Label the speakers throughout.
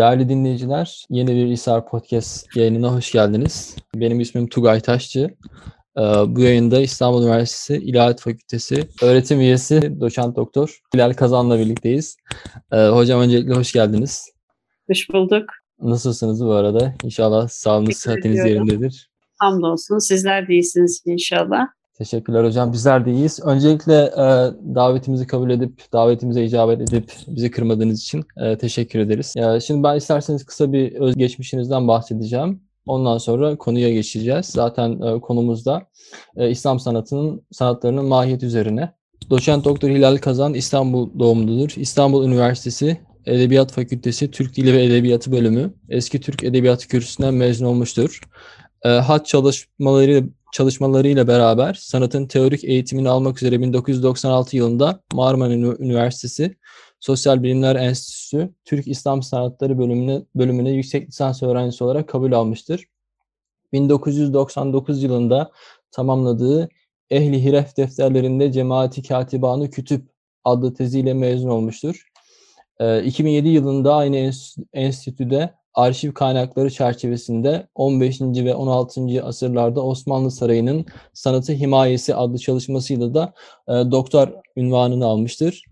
Speaker 1: Değerli dinleyiciler, yeni bir İsar Podcast yayınına hoş geldiniz. Benim ismim Tugay Taşçı. Ee, bu yayında İstanbul Üniversitesi İlahiyat Fakültesi öğretim üyesi doçent doktor Hilal Kazan'la birlikteyiz. Ee, hocam öncelikle hoş geldiniz.
Speaker 2: Hoş bulduk.
Speaker 1: Nasılsınız bu arada? İnşallah sağlığınız, sıhhatiniz yerindedir.
Speaker 2: Hamdolsun. Sizler de iyisiniz inşallah.
Speaker 1: Teşekkürler hocam. Bizler de iyiyiz. Öncelikle e, davetimizi kabul edip, davetimize icabet edip bizi kırmadığınız için e, teşekkür ederiz. Ya, şimdi ben isterseniz kısa bir özgeçmişinizden bahsedeceğim. Ondan sonra konuya geçeceğiz. Zaten e, konumuzda e, İslam sanatının sanatlarının mahiyet üzerine. Doçent Doktor Hilal Kazan İstanbul doğumludur. İstanbul Üniversitesi Edebiyat Fakültesi Türk Dili ve Edebiyatı bölümü Eski Türk Edebiyatı kürsüsünden mezun olmuştur. E, hat çalışmaları çalışmalarıyla beraber sanatın teorik eğitimini almak üzere 1996 yılında Marmara Üniversitesi Sosyal Bilimler Enstitüsü Türk İslam Sanatları bölümüne, bölümüne yüksek lisans öğrencisi olarak kabul almıştır. 1999 yılında tamamladığı Ehli Hiref defterlerinde Cemaati Katibanı Kütüp adlı teziyle mezun olmuştur. 2007 ee, yılında aynı enstitüde arşiv kaynakları çerçevesinde 15. ve 16. asırlarda Osmanlı Sarayı'nın Sanatı Himayesi adlı çalışmasıyla da e, doktor ünvanını almıştır.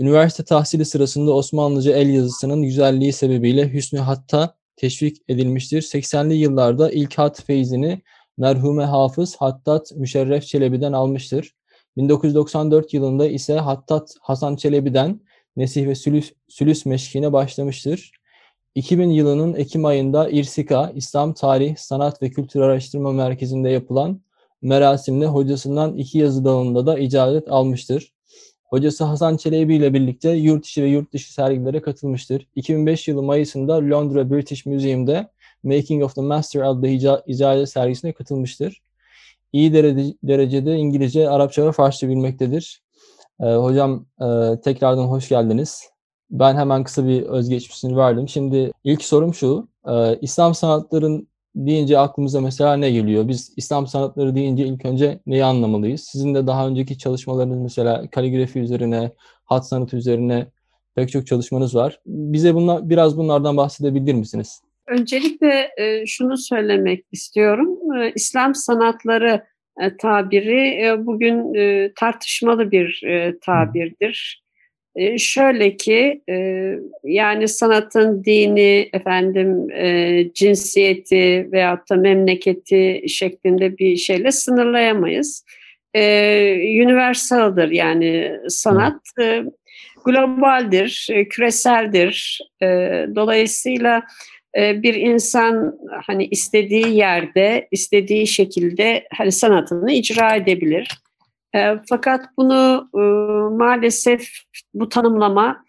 Speaker 1: Üniversite tahsili sırasında Osmanlıca el yazısının güzelliği sebebiyle Hüsnü Hatta teşvik edilmiştir. 80'li yıllarda ilk hat feyzini merhume hafız Hattat Müşerref Çelebi'den almıştır. 1994 yılında ise Hattat Hasan Çelebi'den Nesih ve Sülüs, Sülüs meşkine başlamıştır. 2000 yılının Ekim ayında İrsika, İslam Tarih, Sanat ve Kültür Araştırma Merkezi'nde yapılan merasimde hocasından iki yazı dalında da icazet almıştır. Hocası Hasan Çelebi ile birlikte yurt içi ve yurt dışı sergilere katılmıştır. 2005 yılı Mayıs'ında Londra British Museum'da Making of the Master adlı icazet sergisine katılmıştır. İyi derecede İngilizce, Arapça ve Farsça bilmektedir. Ee, hocam e, tekrardan hoş geldiniz. Ben hemen kısa bir özgeçmişini verdim. Şimdi ilk sorum şu. E, İslam sanatların deyince aklımıza mesela ne geliyor? Biz İslam sanatları deyince ilk önce neyi anlamalıyız? Sizin de daha önceki çalışmalarınız mesela kaligrafi üzerine, hat sanatı üzerine pek çok çalışmanız var. Bize bunlar, biraz bunlardan bahsedebilir misiniz?
Speaker 2: Öncelikle e, şunu söylemek istiyorum. E, İslam sanatları e, tabiri bugün tartışmalı bir tabirdir. E, şöyle ki e, yani sanatın dini, efendim e, cinsiyeti veyahut da memleketi şeklinde bir şeyle sınırlayamayız. E, universaldır yani sanat. E, globaldir, e, küreseldir. E, dolayısıyla e, bir insan hani istediği yerde, istediği şekilde hani sanatını icra edebilir. E, fakat bunu e, maalesef bu tanımlama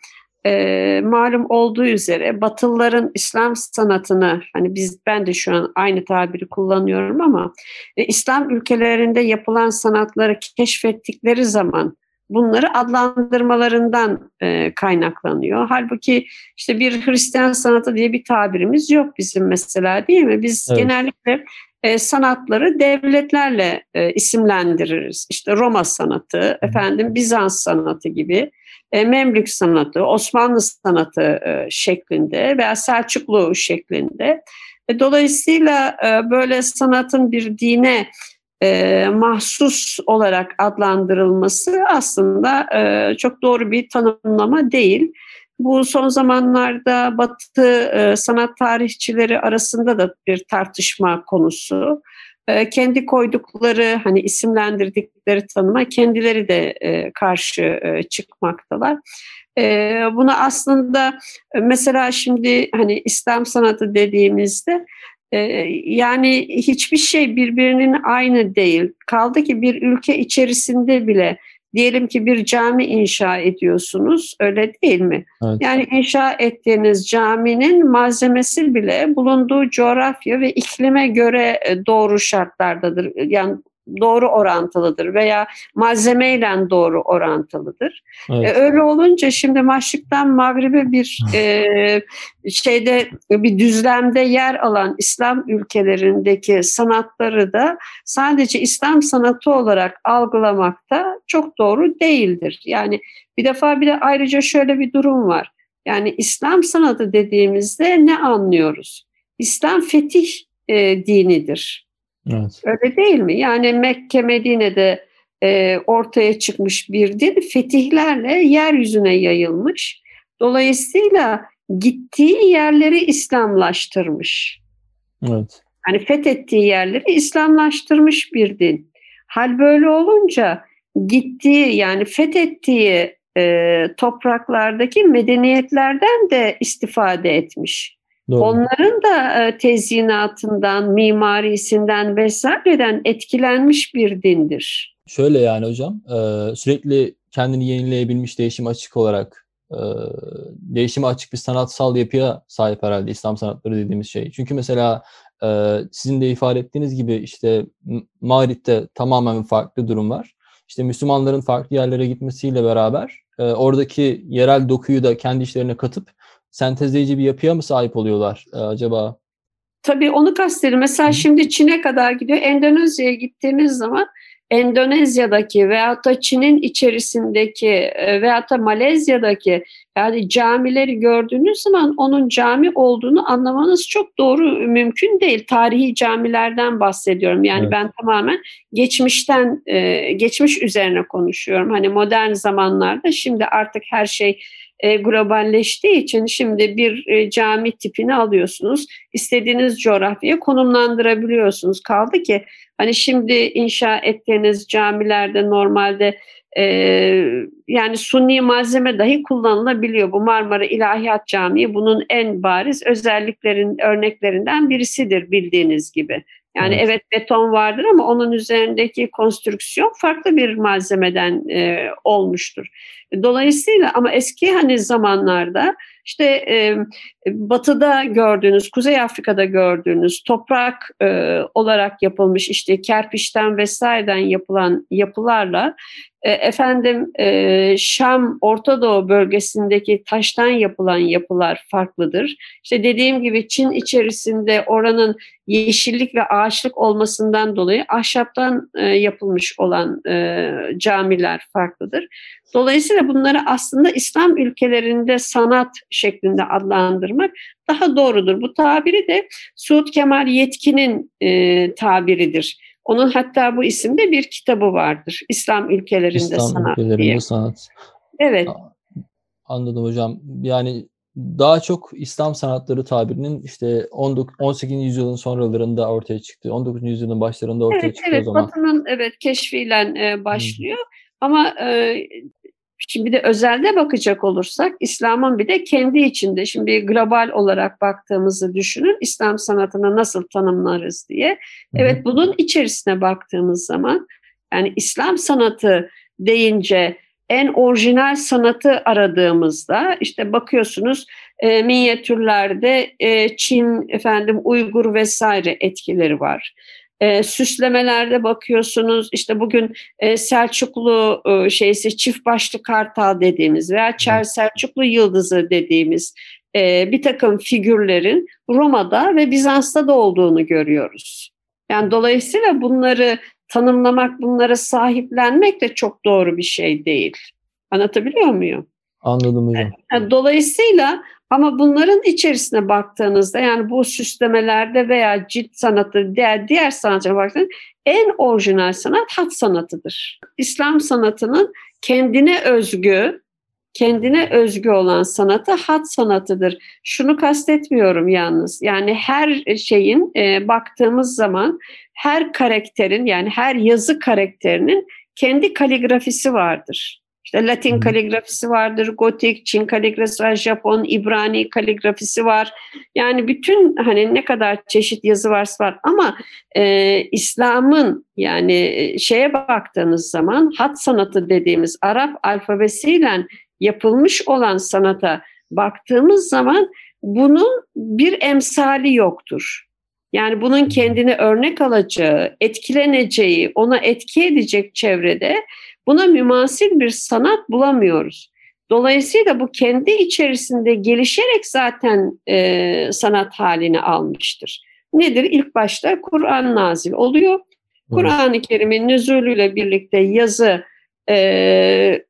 Speaker 2: e, malum olduğu üzere Batılıların İslam sanatını hani biz ben de şu an aynı tabiri kullanıyorum ama e, İslam ülkelerinde yapılan sanatları keşfettikleri zaman bunları adlandırmalarından e, kaynaklanıyor. Halbuki işte bir Hristiyan sanatı diye bir tabirimiz yok bizim mesela değil mi? Biz evet. genellikle e, sanatları devletlerle e, isimlendiririz. İşte Roma sanatı, efendim Bizans sanatı gibi, e, Memlük sanatı, Osmanlı sanatı e, şeklinde veya Selçuklu şeklinde. E, dolayısıyla e, böyle sanatın bir dine e, mahsus olarak adlandırılması aslında e, çok doğru bir tanımlama değil. Bu son zamanlarda Batı e, sanat tarihçileri arasında da bir tartışma konusu. E, kendi koydukları hani isimlendirdikleri tanıma kendileri de e, karşı e, çıkmaktalar. E, buna aslında e, mesela şimdi hani İslam sanatı dediğimizde e, yani hiçbir şey birbirinin aynı değil. Kaldı ki bir ülke içerisinde bile Diyelim ki bir cami inşa ediyorsunuz, öyle değil mi? Evet. Yani inşa ettiğiniz caminin malzemesi bile bulunduğu coğrafya ve iklime göre e, doğru şartlardadır. Yani doğru orantılıdır veya malzemeyle doğru orantılıdır. Evet. E, öyle olunca şimdi Maşrik'ten Mağrib'e bir e, şeyde bir düzlemde yer alan İslam ülkelerindeki sanatları da sadece İslam sanatı olarak algılamakta çok doğru değildir. Yani bir defa bir de ayrıca şöyle bir durum var. Yani İslam sanatı dediğimizde ne anlıyoruz? İslam fetih e, dinidir. Evet. Öyle değil mi? Yani Mekke, Medine'de e, ortaya çıkmış bir din fetihlerle yeryüzüne yayılmış. Dolayısıyla gittiği yerleri İslamlaştırmış. Evet. Yani fethettiği yerleri İslamlaştırmış bir din. Hal böyle olunca gittiği yani fethettiği e, topraklardaki medeniyetlerden de istifade etmiş. Doğru. Onların da e, tezyinatından, mimarisinden vesaireden etkilenmiş bir dindir.
Speaker 1: Şöyle yani hocam, e, sürekli kendini yenileyebilmiş değişim açık olarak e, değişime açık bir sanatsal yapıya sahip herhalde İslam sanatları dediğimiz şey. Çünkü mesela sizin de ifade ettiğiniz gibi işte Mağrib'de tamamen farklı durum var. İşte Müslümanların farklı yerlere gitmesiyle beraber oradaki yerel dokuyu da kendi işlerine katıp sentezleyici bir yapıya mı sahip oluyorlar e, acaba?
Speaker 2: Tabii onu kastediyorum. Mesela şimdi Çin'e kadar gidiyor. Endonezya'ya gittiğimiz zaman Endonezya'daki veyahut da Çin'in içerisindeki e, veyahut da Malezya'daki yani camileri gördüğünüz zaman onun cami olduğunu anlamanız çok doğru mümkün değil. Tarihi camilerden bahsediyorum. Yani evet. ben tamamen geçmişten e, geçmiş üzerine konuşuyorum. Hani modern zamanlarda şimdi artık her şey e, globalleştiği için şimdi bir e, cami tipini alıyorsunuz. istediğiniz coğrafyaya konumlandırabiliyorsunuz. Kaldı ki hani şimdi inşa ettiğiniz camilerde normalde e, yani sunni malzeme dahi kullanılabiliyor. Bu Marmara İlahiyat Camii bunun en bariz özelliklerin örneklerinden birisidir bildiğiniz gibi. Yani evet. evet beton vardır ama onun üzerindeki konstrüksiyon farklı bir malzemeden e, olmuştur. Dolayısıyla ama eski hani zamanlarda işte e, batıda gördüğünüz, Kuzey Afrika'da gördüğünüz toprak e, olarak yapılmış işte kerpiçten vesaireden yapılan yapılarla e, efendim e, Şam, Orta Doğu bölgesindeki taştan yapılan yapılar farklıdır. İşte dediğim gibi Çin içerisinde oranın yeşillik ve ağaçlık olmasından dolayı ahşaptan e, yapılmış olan e, camiler farklıdır. Dolayısıyla bunları aslında İslam ülkelerinde sanat şeklinde adlandırmak daha doğrudur. Bu tabiri de Suud Kemal Yetkin'in e, tabiridir. Onun hatta bu isimde bir kitabı vardır. İslam ülkelerinde İslam sanat ülkelerinde diye. sanat. Evet.
Speaker 1: Anladım hocam. Yani daha çok İslam sanatları tabirinin işte 19, 18. yüzyılın sonralarında ortaya çıktı. 19. yüzyılın başlarında ortaya evet, çıktı
Speaker 2: evet,
Speaker 1: o zaman.
Speaker 2: Evet, Batı'nın evet keşfiyle e, başlıyor. Hmm. Ama e, Şimdi de özelde bakacak olursak İslam'ın bir de kendi içinde şimdi global olarak baktığımızı düşünün İslam sanatını nasıl tanımlarız diye. Evet bunun içerisine baktığımız zaman yani İslam sanatı deyince en orijinal sanatı aradığımızda işte bakıyorsunuz e, minyatürlerde e, Çin efendim Uygur vesaire etkileri var e, süslemelerde bakıyorsunuz işte bugün e, Selçuklu e, şeysi çift başlı kartal dediğimiz veya Çer Selçuklu yıldızı dediğimiz e, bir takım figürlerin Roma'da ve Bizans'ta da olduğunu görüyoruz. Yani dolayısıyla bunları tanımlamak, bunlara sahiplenmek de çok doğru bir şey değil. Anlatabiliyor muyum?
Speaker 1: Anladım hocam.
Speaker 2: Dolayısıyla ama bunların içerisine baktığınızda yani bu süslemelerde veya cilt sanatı diğer, diğer sanatlara baktığınızda en orijinal sanat hat sanatıdır. İslam sanatının kendine özgü, kendine özgü olan sanatı hat sanatıdır. Şunu kastetmiyorum yalnız. Yani her şeyin e, baktığımız zaman her karakterin yani her yazı karakterinin kendi kaligrafisi vardır. İşte Latin kaligrafisi vardır, Gotik, Çin kaligrafisi var, Japon, İbrani kaligrafisi var. Yani bütün hani ne kadar çeşit yazı varsa var ama e, İslam'ın yani e, şeye baktığınız zaman hat sanatı dediğimiz Arap alfabesiyle yapılmış olan sanata baktığımız zaman bunun bir emsali yoktur. Yani bunun kendini örnek alacağı, etkileneceği, ona etki edecek çevrede Buna mümasil bir sanat bulamıyoruz. Dolayısıyla bu kendi içerisinde gelişerek zaten e, sanat halini almıştır. Nedir? İlk başta Kur'an nazil oluyor. Kur'an-ı Kerim'in nüzulüyle birlikte yazı e,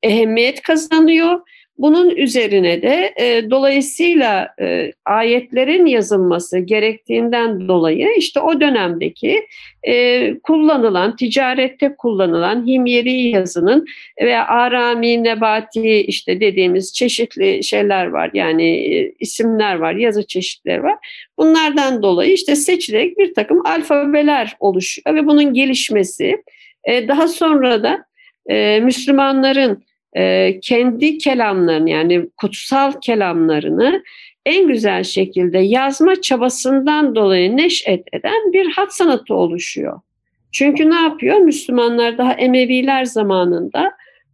Speaker 2: ehemmiyet kazanıyor. Bunun üzerine de e, dolayısıyla e, ayetlerin yazılması gerektiğinden dolayı işte o dönemdeki e, kullanılan, ticarette kullanılan himyeri yazının ve arami, nebati işte dediğimiz çeşitli şeyler var. Yani e, isimler var, yazı çeşitleri var. Bunlardan dolayı işte seçilerek bir takım alfabeler oluşuyor ve bunun gelişmesi e, daha sonra da e, Müslümanların e, kendi kelamlarını yani kutsal kelamlarını en güzel şekilde yazma çabasından dolayı neşet eden bir hat sanatı oluşuyor. Çünkü ne yapıyor? Müslümanlar daha Emeviler zamanında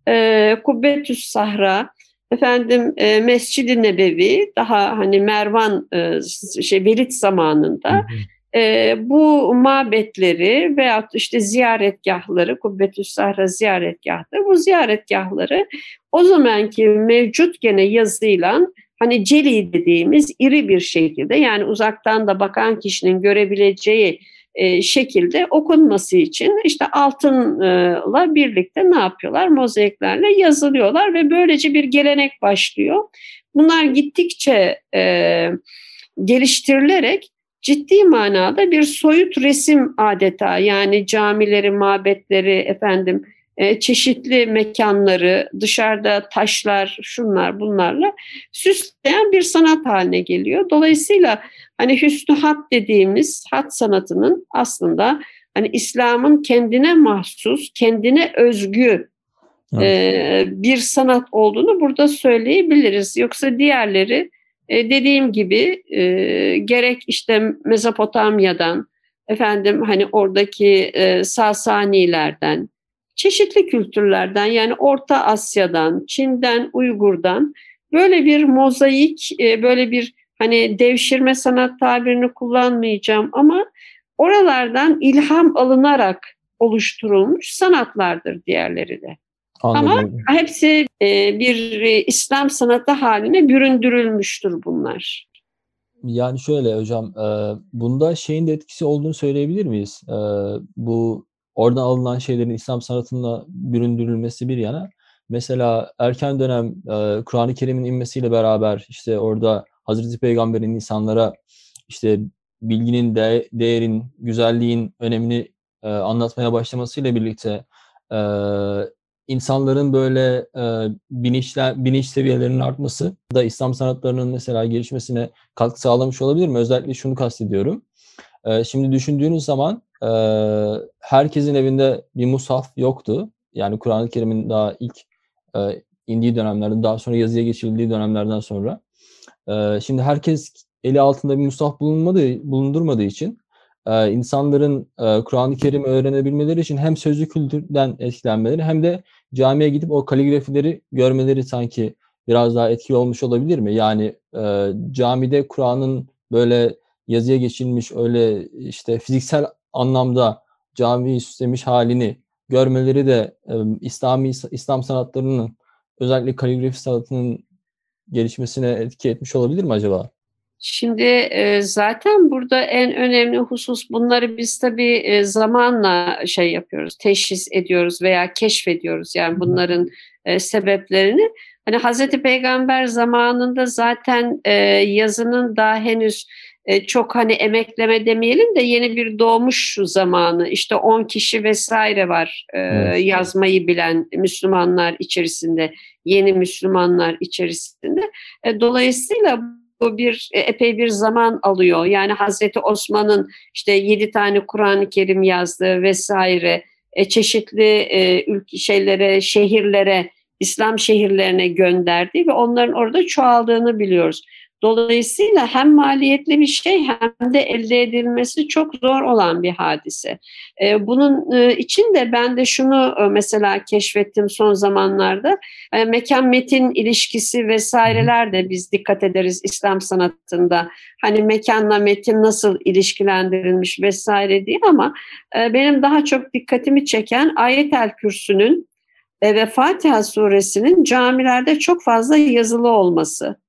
Speaker 2: e, Kubbetüs Sahra, efendim e, Mescid-i Nebevi daha hani Mervan e, şey Velid zamanında hı hı e, bu mabetleri veyahut işte ziyaretgahları, Kubbetü Sahra ziyaretgahları, bu ziyaretgahları o zamanki mevcut gene yazıyla hani celi dediğimiz iri bir şekilde yani uzaktan da bakan kişinin görebileceği e, şekilde okunması için işte altınla birlikte ne yapıyorlar? Mozaiklerle yazılıyorlar ve böylece bir gelenek başlıyor. Bunlar gittikçe e, geliştirilerek ciddi manada bir soyut resim adeta yani camileri, mabetleri, efendim e, çeşitli mekanları, dışarıda taşlar, şunlar bunlarla süsleyen bir sanat haline geliyor. Dolayısıyla hani hüsnü hat dediğimiz hat sanatının aslında hani İslam'ın kendine mahsus, kendine özgü evet. e, bir sanat olduğunu burada söyleyebiliriz. Yoksa diğerleri e, dediğim gibi e, gerek işte Mezopotamya'dan, efendim hani oradaki e, Sasanilerden, çeşitli kültürlerden yani Orta Asya'dan, Çin'den, Uygur'dan böyle bir mozaik, e, böyle bir hani devşirme sanat tabirini kullanmayacağım ama oralardan ilham alınarak oluşturulmuş sanatlardır diğerleri de. Anladım. Ama hepsi e, bir e, İslam sanatı haline büründürülmüştür bunlar.
Speaker 1: Yani şöyle hocam, e, bunda şeyin de etkisi olduğunu söyleyebilir miyiz? E, bu oradan alınan şeylerin İslam sanatına büründürülmesi bir yana. Mesela erken dönem e, Kur'an-ı Kerim'in inmesiyle beraber işte orada Hazreti Peygamber'in insanlara işte bilginin, de, değerin, güzelliğin önemini e, anlatmaya başlamasıyla birlikte e, insanların böyle e, bilinçler, bilinç seviyelerinin artması da İslam sanatlarının mesela gelişmesine katkı sağlamış olabilir mi? Özellikle şunu kastediyorum. E, şimdi düşündüğünüz zaman e, herkesin evinde bir mushaf yoktu. Yani Kur'an-ı Kerim'in daha ilk e, indiği dönemlerden, daha sonra yazıya geçirildiği dönemlerden sonra. E, şimdi herkes eli altında bir mushaf bulunmadığı, bulundurmadığı için e, insanların e, Kur'an-ı Kerim öğrenebilmeleri için hem sözlü kültürden etkilenmeleri hem de camiye gidip o kaligrafileri görmeleri sanki biraz daha etkili olmuş olabilir mi? Yani e, camide Kur'an'ın böyle yazıya geçilmiş öyle işte fiziksel anlamda camiyi süslemiş halini görmeleri de e, İslami İslam sanatlarının özellikle kaligrafi sanatının gelişmesine etki etmiş olabilir mi acaba?
Speaker 2: Şimdi e, zaten burada en önemli husus bunları biz tabii e, zamanla şey yapıyoruz, teşhis ediyoruz veya keşfediyoruz yani bunların e, sebeplerini. Hani Hazreti Peygamber zamanında zaten e, yazının daha henüz e, çok hani emekleme demeyelim de yeni bir doğmuş zamanı işte 10 kişi vesaire var e, evet. yazmayı bilen Müslümanlar içerisinde yeni Müslümanlar içerisinde e, dolayısıyla bu bir e, epey bir zaman alıyor. Yani Hazreti Osman'ın işte yedi tane Kur'an-ı Kerim yazdığı vesaire e, çeşitli e, şeylere, şehirlere, İslam şehirlerine gönderdi ve onların orada çoğaldığını biliyoruz. Dolayısıyla hem maliyetli bir şey hem de elde edilmesi çok zor olan bir hadise. Ee, bunun e, için de ben de şunu e, mesela keşfettim son zamanlarda. E, mekan metin ilişkisi vesaireler de biz dikkat ederiz İslam sanatında. Hani mekanla metin nasıl ilişkilendirilmiş vesaire değil ama benim daha çok dikkatimi çeken Ayet-el Kürsü'nün ve Fatiha suresinin camilerde çok fazla yazılı olması.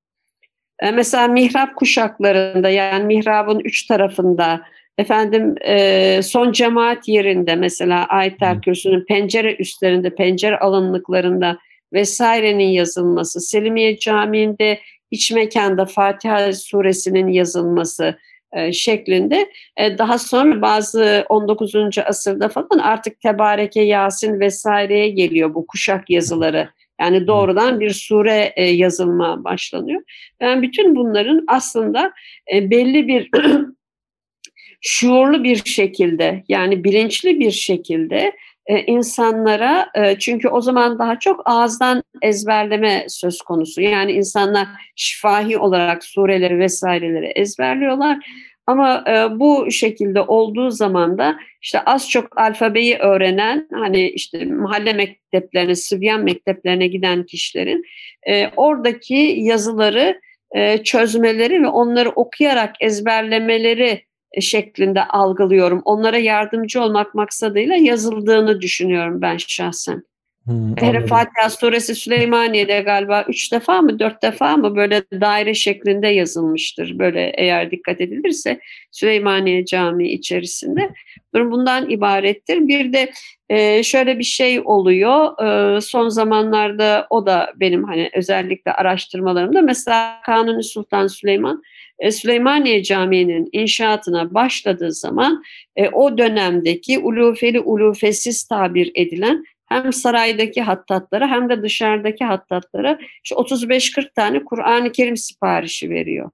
Speaker 2: E, mesela mihrap kuşaklarında yani mihrabın üç tarafında efendim e, son cemaat yerinde mesela Ayet-el Kürsü'nün pencere üstlerinde, pencere alınlıklarında vesairenin yazılması, Selimiye Camii'nde iç mekanda Fatiha suresinin yazılması e, şeklinde. E, daha sonra bazı 19. asırda falan artık Tebareke, Yasin vesaireye geliyor bu kuşak yazıları. Yani doğrudan bir sure e, yazılma başlanıyor. Ben bütün bunların aslında belli bir şuurlu bir şekilde yani bilinçli bir şekilde e, insanlara e, çünkü o zaman daha çok ağızdan ezberleme söz konusu. Yani insanlar şifahi olarak sureleri vesaireleri ezberliyorlar. Ama e, bu şekilde olduğu zaman da işte az çok alfabeyi öğrenen hani işte mahalle mekteplerine, Sıbyan mekteplerine giden kişilerin e, oradaki yazıları e, çözmeleri ve onları okuyarak ezberlemeleri şeklinde algılıyorum. Onlara yardımcı olmak maksadıyla yazıldığını düşünüyorum ben şahsen. Hmm, Hele Fatiha suresi Süleymaniye'de galiba üç defa mı dört defa mı böyle daire şeklinde yazılmıştır. Böyle eğer dikkat edilirse Süleymaniye Camii içerisinde. Durum bundan ibarettir. Bir de e, şöyle bir şey oluyor. E, son zamanlarda o da benim hani özellikle araştırmalarımda mesela Kanuni Sultan Süleyman e, Süleymaniye Camii'nin inşaatına başladığı zaman e, o dönemdeki ulufeli ulufesiz tabir edilen hem saraydaki hattatlara hem de dışarıdaki hattatlara işte 35-40 tane Kur'an-ı Kerim siparişi veriyor.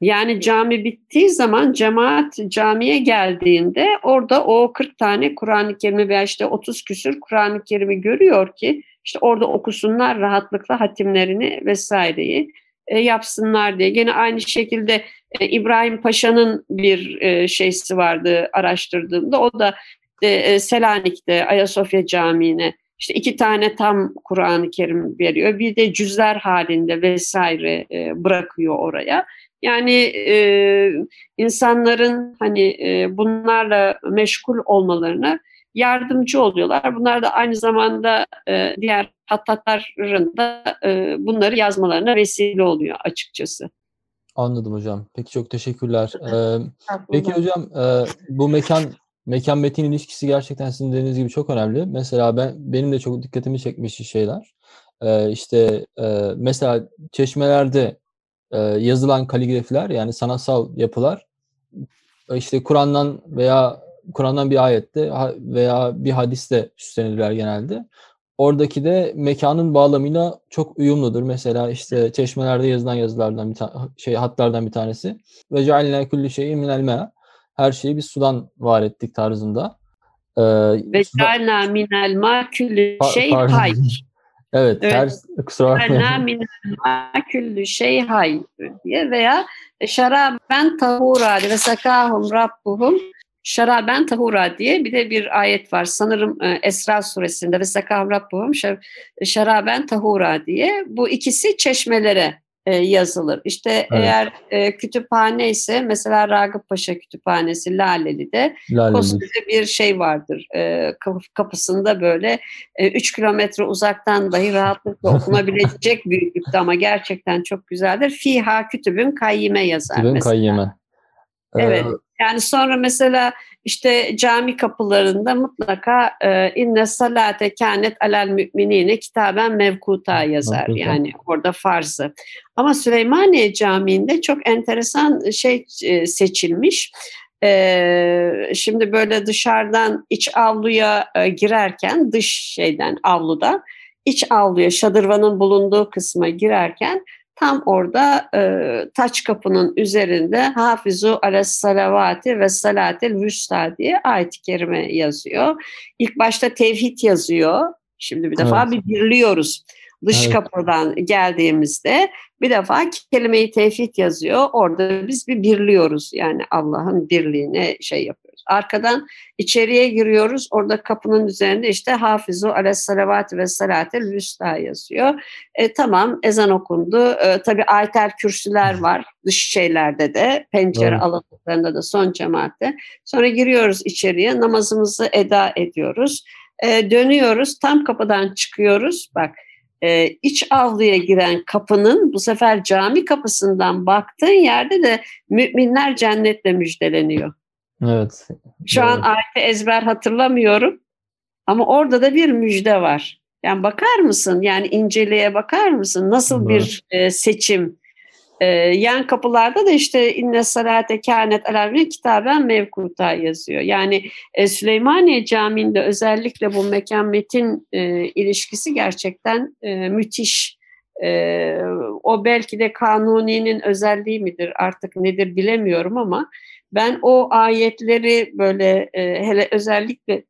Speaker 2: Yani cami bittiği zaman cemaat camiye geldiğinde orada o 40 tane Kur'an-ı Kerim'i veya işte 30 küsür Kur'an-ı Kerim'i görüyor ki işte orada okusunlar rahatlıkla hatimlerini vesaireyi e, yapsınlar diye. Gene aynı şekilde e, İbrahim Paşa'nın bir e, şeysi vardı araştırdığımda. O da e, Selanik'te Ayasofya Camii'ne işte iki tane tam Kur'an-ı Kerim veriyor. Bir de cüzler halinde vesaire bırakıyor oraya. Yani insanların hani bunlarla meşgul olmalarına yardımcı oluyorlar. Bunlar da aynı zamanda e, diğer hattatların da e, bunları yazmalarına vesile oluyor açıkçası.
Speaker 1: Anladım hocam. Peki çok teşekkürler. Ee, peki hocam e, bu mekan mekan metin ilişkisi gerçekten sizin dediğiniz gibi çok önemli. Mesela ben benim de çok dikkatimi çekmiş şeyler. Ee, işte e, mesela çeşmelerde e, yazılan kaligrafiler yani sanatsal yapılar işte Kur'an'dan veya Kur'an'dan bir ayette veya bir hadiste süslenirler genelde. Oradaki de mekanın bağlamıyla çok uyumludur. Mesela işte çeşmelerde yazılan yazılardan bir tane şey hatlardan bir tanesi. Ve cealna kulli şeyin minel ma. Her şeyi biz sudan var ettik tarzında.
Speaker 2: Ee, Ve cealna minel ma kulli şey hay.
Speaker 1: evet, evet. Ters, kusura bakmayın.
Speaker 2: Kulli şey hay diye veya şaraben tahura ve sakahum rabbuhum Şaraben tahura diye bir de bir ayet var. Sanırım e, Esra suresinde ve sekam rabbuhum şaraben tahura diye. Bu ikisi çeşmelere e, yazılır. İşte evet. eğer e, kütüphane ise mesela Ragıp Paşa Kütüphanesi Laleli'de Laleli. koskoca bir şey vardır. E, kapısında böyle 3 e, kilometre uzaktan dahi rahatlıkla okunabilecek büyüklükte ama gerçekten çok güzeldir. Fiha kütübün kayyime yazar Kütübün mesela. kayyime. Evet. Yani sonra mesela işte cami kapılarında mutlaka e, inne salate kânet alel müminine kitaben mevkuta yazar. Mevkuta. Yani orada farzı. Ama Süleymaniye Camii'nde çok enteresan şey e, seçilmiş. Ee, şimdi böyle dışarıdan iç avluya e, girerken dış şeyden avluda iç avluya şadırvanın bulunduğu kısma girerken Tam orada e, taç kapının üzerinde Hafizu ala salavati ve salatil vüsta diye ayet-i kerime yazıyor. İlk başta tevhid yazıyor. Şimdi bir defa evet. bir birliyoruz. Dış evet. kapıdan geldiğimizde bir defa kelime-i tevhid yazıyor. Orada biz bir birliyoruz. Yani Allah'ın birliğine şey yapıyoruz. Arkadan içeriye giriyoruz. Orada kapının üzerinde işte Hafizu ala salavat ve salatel vüsta yazıyor. E, tamam ezan okundu. E, tabii aytel kürsüler var dış şeylerde de pencere alanlarında da son cemaatte. Sonra giriyoruz içeriye namazımızı eda ediyoruz. E, dönüyoruz tam kapıdan çıkıyoruz. Bak e, iç avluya giren kapının bu sefer cami kapısından baktığın yerde de müminler cennetle müjdeleniyor.
Speaker 1: Evet.
Speaker 2: Şu evet. an ayeti ezber hatırlamıyorum ama orada da bir müjde var. Yani bakar mısın? Yani inceleye bakar mısın? Nasıl bir e, seçim? E, yan kapılarda da işte inne salate kânet alemine kitaben mevkuta yazıyor. Yani e, Süleymaniye Camii'nde özellikle bu mekan metin e, ilişkisi gerçekten e, müthiş. E, o belki de kanuninin özelliği midir artık nedir bilemiyorum ama ben o ayetleri böyle e, hele özellikle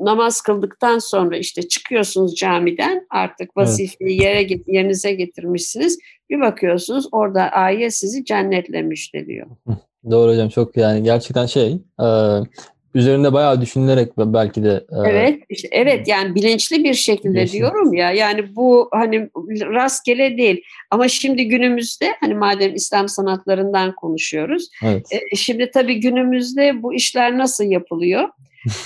Speaker 2: namaz kıldıktan sonra işte çıkıyorsunuz camiden artık vazifeyi yere yerinize getirmişsiniz. Bir bakıyorsunuz orada ayet sizi cennetlemiş diyor.
Speaker 1: Doğru hocam çok yani gerçekten şey e, üzerinde bayağı düşünülerek belki de.
Speaker 2: E, evet işte, evet yani bilinçli bir şekilde bilinçli. diyorum ya yani bu hani rastgele değil ama şimdi günümüzde hani madem İslam sanatlarından konuşuyoruz. Evet. E, şimdi tabii günümüzde bu işler nasıl yapılıyor?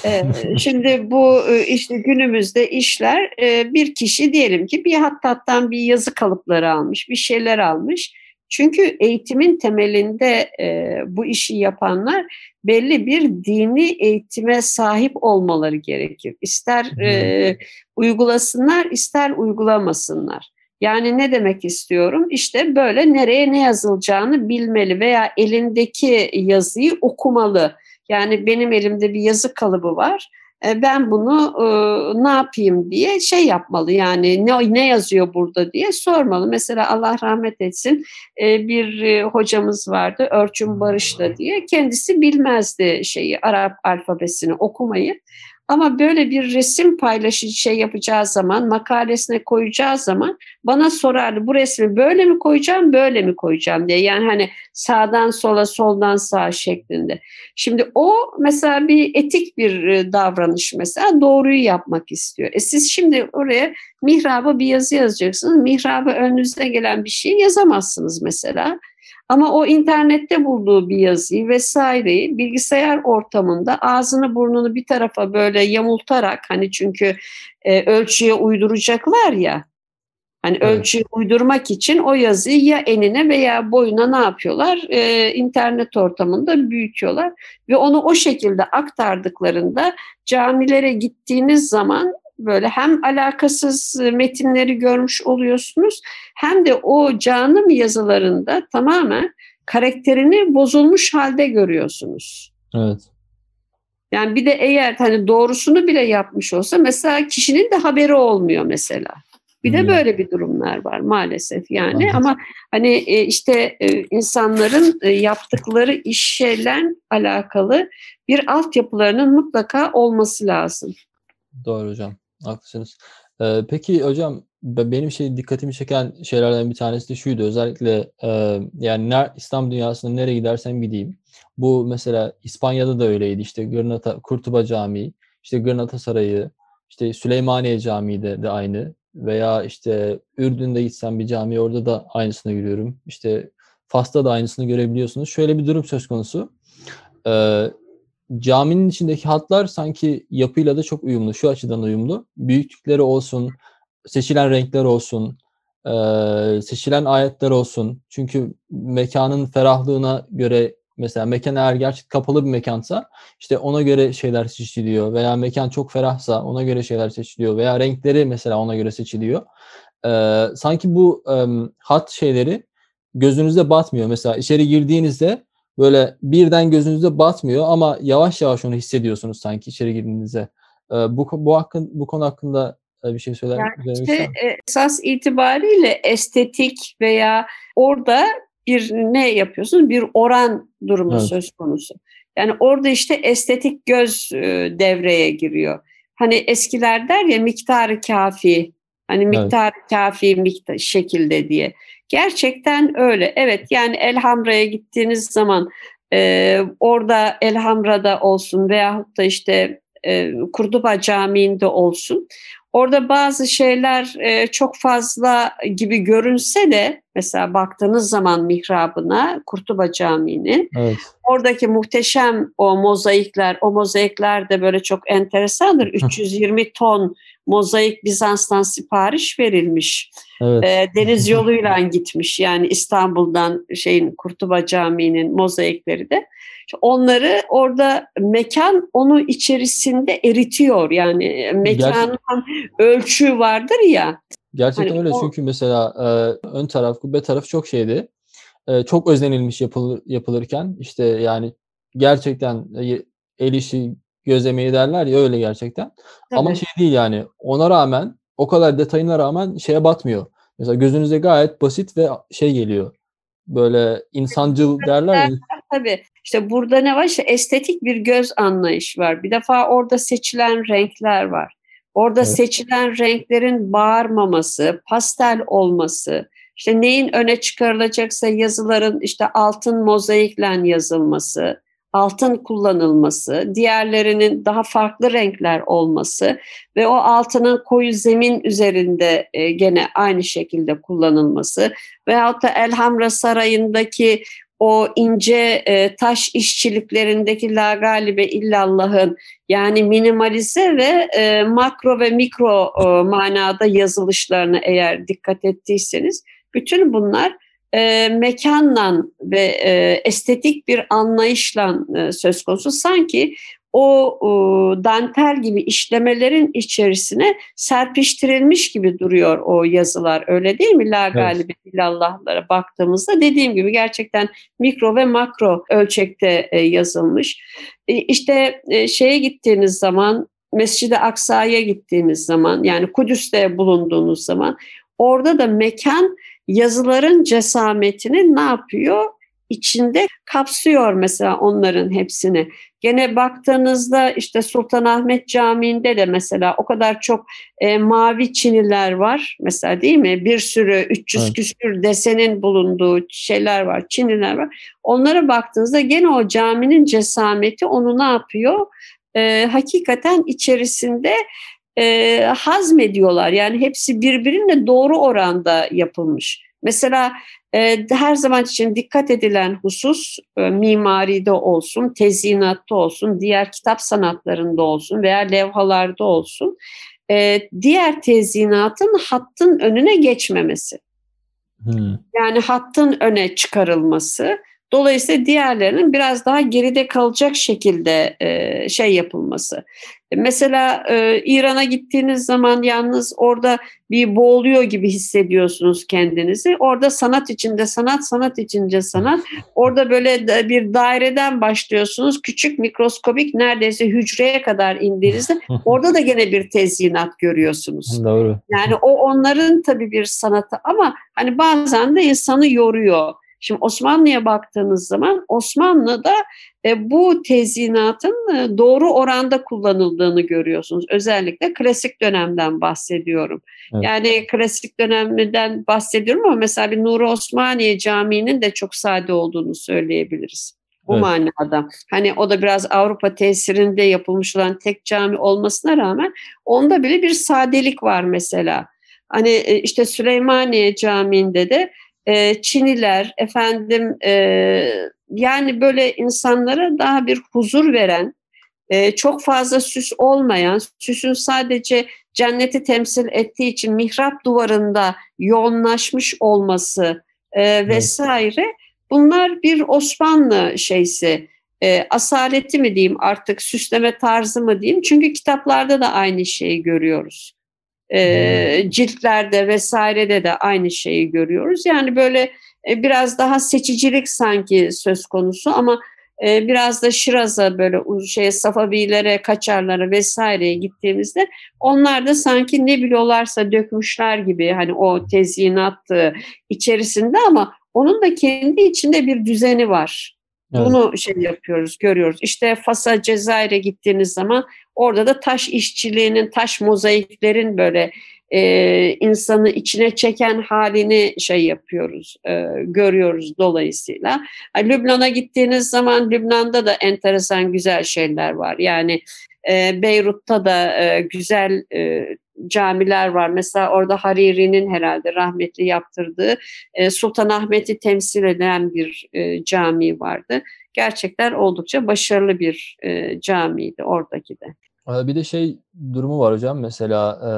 Speaker 2: Ee, şimdi bu e, işte günümüzde işler e, bir kişi diyelim ki bir hattattan bir yazı kalıpları almış, bir şeyler almış. Çünkü eğitimin temelinde e, bu işi yapanlar belli bir dini eğitime sahip olmaları gerekir. İster e, uygulasınlar, ister uygulamasınlar. Yani ne demek istiyorum? İşte böyle nereye ne yazılacağını bilmeli veya elindeki yazıyı okumalı yani benim elimde bir yazı kalıbı var. E, ben bunu e, ne yapayım diye şey yapmalı yani ne, ne yazıyor burada diye sormalı. Mesela Allah rahmet etsin e, bir hocamız vardı Örçün Barış'la diye kendisi bilmezdi şeyi Arap alfabesini okumayı. Ama böyle bir resim paylaşı şey yapacağı zaman, makalesine koyacağı zaman bana sorardı bu resmi böyle mi koyacağım, böyle mi koyacağım diye. Yani hani sağdan sola, soldan sağa şeklinde. Şimdi o mesela bir etik bir e, davranış mesela doğruyu yapmak istiyor. E siz şimdi oraya mihraba bir yazı yazacaksınız. Mihraba önünüze gelen bir şey yazamazsınız mesela. Ama o internette bulduğu bir yazıyı vesaireyi bilgisayar ortamında ağzını burnunu bir tarafa böyle yamultarak hani çünkü e, ölçüye uyduracaklar ya hani evet. ölçüyü uydurmak için o yazıyı ya enine veya boyuna ne yapıyorlar? E, internet ortamında büyütüyorlar ve onu o şekilde aktardıklarında camilere gittiğiniz zaman böyle hem alakasız metinleri görmüş oluyorsunuz hem de o canım yazılarında tamamen karakterini bozulmuş halde görüyorsunuz.
Speaker 1: Evet.
Speaker 2: Yani bir de eğer hani doğrusunu bile yapmış olsa mesela kişinin de haberi olmuyor mesela. Bir de hmm. böyle bir durumlar var maalesef yani evet. ama hani e, işte e, insanların e, yaptıkları işle alakalı bir altyapılarının mutlaka olması lazım.
Speaker 1: Doğru hocam. Haklısınız. Eee, peki hocam, benim şey dikkatimi çeken şeylerden bir tanesi de şuydu. Özellikle, eee, yani ner İslam dünyasında nereye gidersem gideyim, bu mesela İspanya'da da öyleydi. İşte Granada Kurtuba Camii, işte Granada Sarayı, işte Süleymaniye Camii de aynı veya işte Ürdün'de gitsem bir cami orada da aynısını görüyorum. İşte Fas'ta da aynısını görebiliyorsunuz. Şöyle bir durum söz konusu. Eee caminin içindeki hatlar sanki yapıyla da çok uyumlu. Şu açıdan uyumlu. Büyüklükleri olsun, seçilen renkler olsun, seçilen ayetler olsun. Çünkü mekanın ferahlığına göre mesela mekan eğer gerçekten kapalı bir mekansa işte ona göre şeyler seçiliyor veya mekan çok ferahsa ona göre şeyler seçiliyor veya renkleri mesela ona göre seçiliyor. sanki bu hat şeyleri gözünüze batmıyor. Mesela içeri girdiğinizde böyle birden gözünüze batmıyor ama yavaş yavaş onu hissediyorsunuz sanki içeri girdiğinizde. Ee, bu bu hakkın bu konu hakkında e, bir şey söyler
Speaker 2: yani işte, e, esas itibariyle estetik veya orada bir ne yapıyorsunuz? Bir oran durumu evet. söz konusu. Yani orada işte estetik göz e, devreye giriyor. Hani eskiler der ya miktarı kafi. Hani miktar evet. kafi miktar şekilde diye. Gerçekten öyle. Evet yani Elhamra'ya gittiğiniz zaman e, orada Elhamra'da olsun veyahut da işte e, Kurduba Camii'nde olsun. Orada bazı şeyler e, çok fazla gibi görünse de Mesela baktığınız zaman mihrabına Kurtuba Camii'nin evet. oradaki muhteşem o mozaikler, o mozaikler de böyle çok enteresandır. 320 ton mozaik Bizans'tan sipariş verilmiş. Evet. E, deniz yoluyla gitmiş. Yani İstanbul'dan şeyin Kurtuba Camii'nin mozaikleri de. Onları orada mekan onu içerisinde eritiyor. Yani mekanın ölçü vardır ya.
Speaker 1: Gerçekten hani öyle o... çünkü mesela e, ön taraf, kubbe tarafı çok şeydi. E, çok özenilmiş yapılır, yapılırken işte yani gerçekten e, el işi göz emeği derler ya öyle gerçekten. Tabii. Ama şey değil yani ona rağmen o kadar detayına rağmen şeye batmıyor. Mesela gözünüze gayet basit ve şey geliyor. Böyle insancıl derler ya.
Speaker 2: Tabii. İşte burada ne var? İşte estetik bir göz anlayış var. Bir defa orada seçilen renkler var. Orada evet. seçilen renklerin bağırmaması, pastel olması, işte neyin öne çıkarılacaksa yazıların işte altın mozaikle yazılması, altın kullanılması, diğerlerinin daha farklı renkler olması ve o altının koyu zemin üzerinde e, gene aynı şekilde kullanılması veyahut da Elhamra Sarayı'ndaki o ince e, taş işçiliklerindeki la galibe illallah'ın yani minimalize ve e, makro ve mikro e, manada yazılışlarına eğer dikkat ettiyseniz bütün bunlar e, mekanla ve e, estetik bir anlayışla e, söz konusu. Sanki o e, dantel gibi işlemelerin içerisine serpiştirilmiş gibi duruyor o yazılar. Öyle değil mi? La galibi evet. illallahlara baktığımızda dediğim gibi gerçekten mikro ve makro ölçekte e, yazılmış. E, işte e, şeye gittiğiniz zaman Mescid-i Aksa'ya gittiğiniz zaman yani Kudüs'te bulunduğunuz zaman orada da mekan yazıların cesametini ne yapıyor? İçinde kapsıyor mesela onların hepsini. Gene baktığınızda işte Sultanahmet Camii'nde de mesela o kadar çok e, mavi çiniler var mesela değil mi? Bir sürü 300 evet. küsür desenin bulunduğu şeyler var, çiniler var. Onlara baktığınızda gene o caminin cesameti onu ne yapıyor? E, hakikaten içerisinde e, hazmediyorlar. Yani hepsi birbirine doğru oranda yapılmış. Mesela her zaman için dikkat edilen husus e, mimaride olsun, tezinatta olsun, diğer kitap sanatlarında olsun veya levhalarda olsun. E, diğer tezinatın hattın önüne geçmemesi. Hmm. Yani hattın öne çıkarılması. Dolayısıyla diğerlerinin biraz daha geride kalacak şekilde e, şey yapılması. Mesela e, İran'a gittiğiniz zaman yalnız orada bir boğuluyor gibi hissediyorsunuz kendinizi. Orada sanat içinde sanat, sanat içince sanat. Orada böyle bir daireden başlıyorsunuz. Küçük mikroskobik neredeyse hücreye kadar indiğinizde orada da gene bir tezyinat görüyorsunuz.
Speaker 1: Doğru.
Speaker 2: Yani o onların tabii bir sanatı ama hani bazen de insanı yoruyor. Şimdi Osmanlı'ya baktığınız zaman Osmanlı'da e, bu tezyinatın e, doğru oranda kullanıldığını görüyorsunuz. Özellikle klasik dönemden bahsediyorum. Evet. Yani klasik dönemden bahsediyorum ama mesela bir Nuri Osmaniye Camii'nin de çok sade olduğunu söyleyebiliriz. Bu evet. manada. Hani o da biraz Avrupa tesirinde yapılmış olan tek cami olmasına rağmen onda bile bir sadelik var mesela. Hani e, işte Süleymaniye Camii'nde de e, Çiniler, efendim e, yani böyle insanlara daha bir huzur veren, e, çok fazla süs olmayan, süsün sadece cenneti temsil ettiği için mihrap duvarında yoğunlaşmış olması e, vesaire bunlar bir Osmanlı şeysi. E, asaleti mi diyeyim artık süsleme tarzı mı diyeyim çünkü kitaplarda da aynı şeyi görüyoruz e, ciltlerde vesairede de aynı şeyi görüyoruz. Yani böyle e, biraz daha seçicilik sanki söz konusu ama e, biraz da Şiraz'a böyle şey Safavilere, Kaçarlara vesaireye gittiğimizde onlar da sanki ne biliyorlarsa dökmüşler gibi hani o tezyinat içerisinde ama onun da kendi içinde bir düzeni var. Evet. Bunu şey yapıyoruz, görüyoruz. İşte Fas'a, Cezayir'e gittiğiniz zaman orada da taş işçiliğinin, taş mozaiklerin böyle e, insanı içine çeken halini şey yapıyoruz, e, görüyoruz dolayısıyla. Lübnan'a gittiğiniz zaman Lübnan'da da enteresan güzel şeyler var. Yani e, Beyrut'ta da e, güzel e, camiler var. Mesela orada Hariri'nin herhalde rahmetli yaptırdığı e, Sultanahmet'i temsil eden bir e, cami vardı. Gerçekten oldukça başarılı bir e, camiydi oradaki de.
Speaker 1: Bir de şey durumu var hocam mesela e,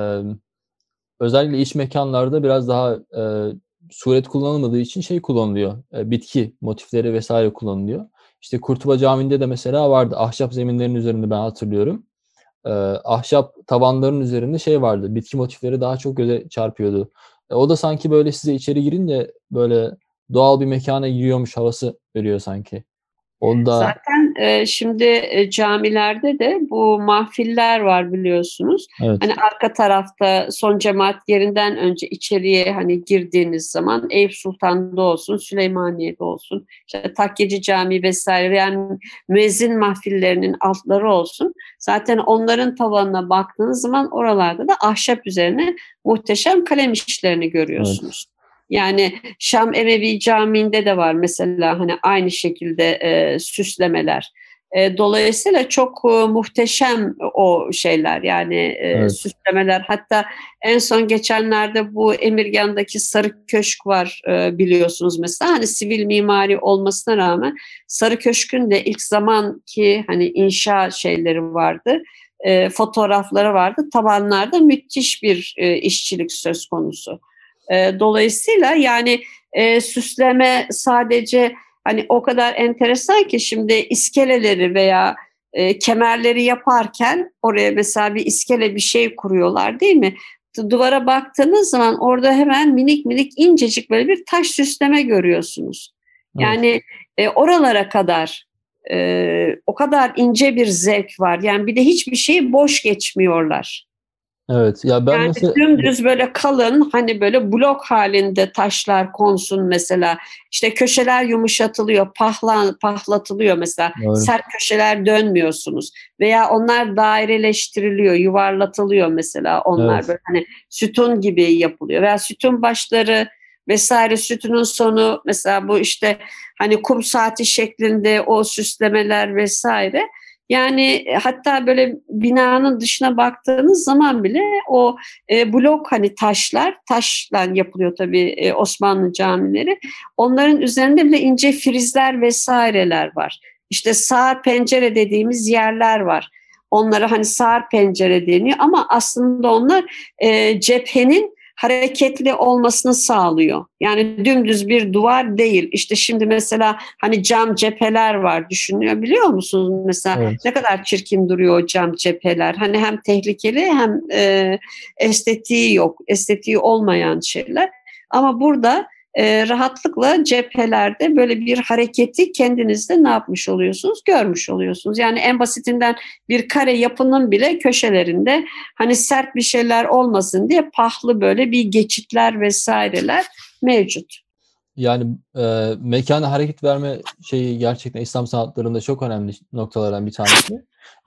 Speaker 1: özellikle iç mekanlarda biraz daha e, suret kullanılmadığı için şey kullanılıyor. Bitki motifleri vesaire kullanılıyor. İşte Kurtuba Camii'nde de mesela vardı. Ahşap zeminlerin üzerinde ben hatırlıyorum. E, ahşap tavanların üzerinde şey vardı. Bitki motifleri daha çok göze çarpıyordu. E, o da sanki böyle size içeri girince böyle doğal bir mekana giriyormuş havası veriyor sanki.
Speaker 2: Onda... Zaten e, şimdi e, camilerde de bu mahfiller var biliyorsunuz. Evet. Hani arka tarafta son cemaat yerinden önce içeriye hani girdiğiniz zaman Eyüp Sultan'da olsun, Süleymaniye'de olsun, işte Takkeci Camii vesaire yani müezzin mahfillerinin altları olsun. Zaten onların tavanına baktığınız zaman oralarda da ahşap üzerine muhteşem kalem işlerini görüyorsunuz. Evet. Yani Şam Emevi Camii'nde de var mesela hani aynı şekilde e, süslemeler. E, dolayısıyla çok e, muhteşem o şeyler yani e, evet. süslemeler. Hatta en son geçenlerde bu Emirgan'daki Sarı Köşk var e, biliyorsunuz mesela. Hani sivil mimari olmasına rağmen Sarı Köşk'ün de ilk zamanki hani inşa şeyleri vardı. E, fotoğrafları vardı. Tabanlarda müthiş bir e, işçilik söz konusu. E, dolayısıyla yani e, süsleme sadece hani o kadar enteresan ki şimdi iskeleleri veya e, kemerleri yaparken oraya mesela bir iskele bir şey kuruyorlar değil mi? Duvara baktığınız zaman orada hemen minik minik incecik böyle bir taş süsleme görüyorsunuz. Yani e, oralara kadar e, o kadar ince bir zevk var. Yani bir de hiçbir şeyi boş geçmiyorlar.
Speaker 1: Evet. Ya ben
Speaker 2: yani
Speaker 1: mesela...
Speaker 2: dümdüz böyle kalın hani böyle blok halinde taşlar konsun mesela. İşte köşeler yumuşatılıyor, pahla, pahlatılıyor mesela. Doğru. Sert köşeler dönmüyorsunuz. Veya onlar daireleştiriliyor, yuvarlatılıyor mesela. Onlar evet. böyle hani sütun gibi yapılıyor. Veya sütun başları vesaire sütunun sonu mesela bu işte hani kum saati şeklinde o süslemeler vesaire yani e, hatta böyle binanın dışına baktığınız zaman bile o e, blok hani taşlar, taşla yapılıyor tabii e, Osmanlı camileri. Onların üzerinde bile ince frizler vesaireler var. İşte sağ pencere dediğimiz yerler var. Onlara hani sağ pencere deniyor ama aslında onlar e, cephenin hareketli olmasını sağlıyor. Yani dümdüz bir duvar değil. İşte şimdi mesela hani cam cepheler var düşünüyor biliyor musunuz? Mesela evet. ne kadar çirkin duruyor o cam cepheler. Hani hem tehlikeli hem e, estetiği yok. Estetiği olmayan şeyler. Ama burada e, rahatlıkla cephelerde böyle bir hareketi kendinizde ne yapmış oluyorsunuz? Görmüş oluyorsunuz. Yani en basitinden bir kare yapının bile köşelerinde hani sert bir şeyler olmasın diye pahlı böyle bir geçitler vesaireler mevcut.
Speaker 1: Yani e, mekana hareket verme şeyi gerçekten İslam sanatlarında çok önemli noktalardan bir tanesi.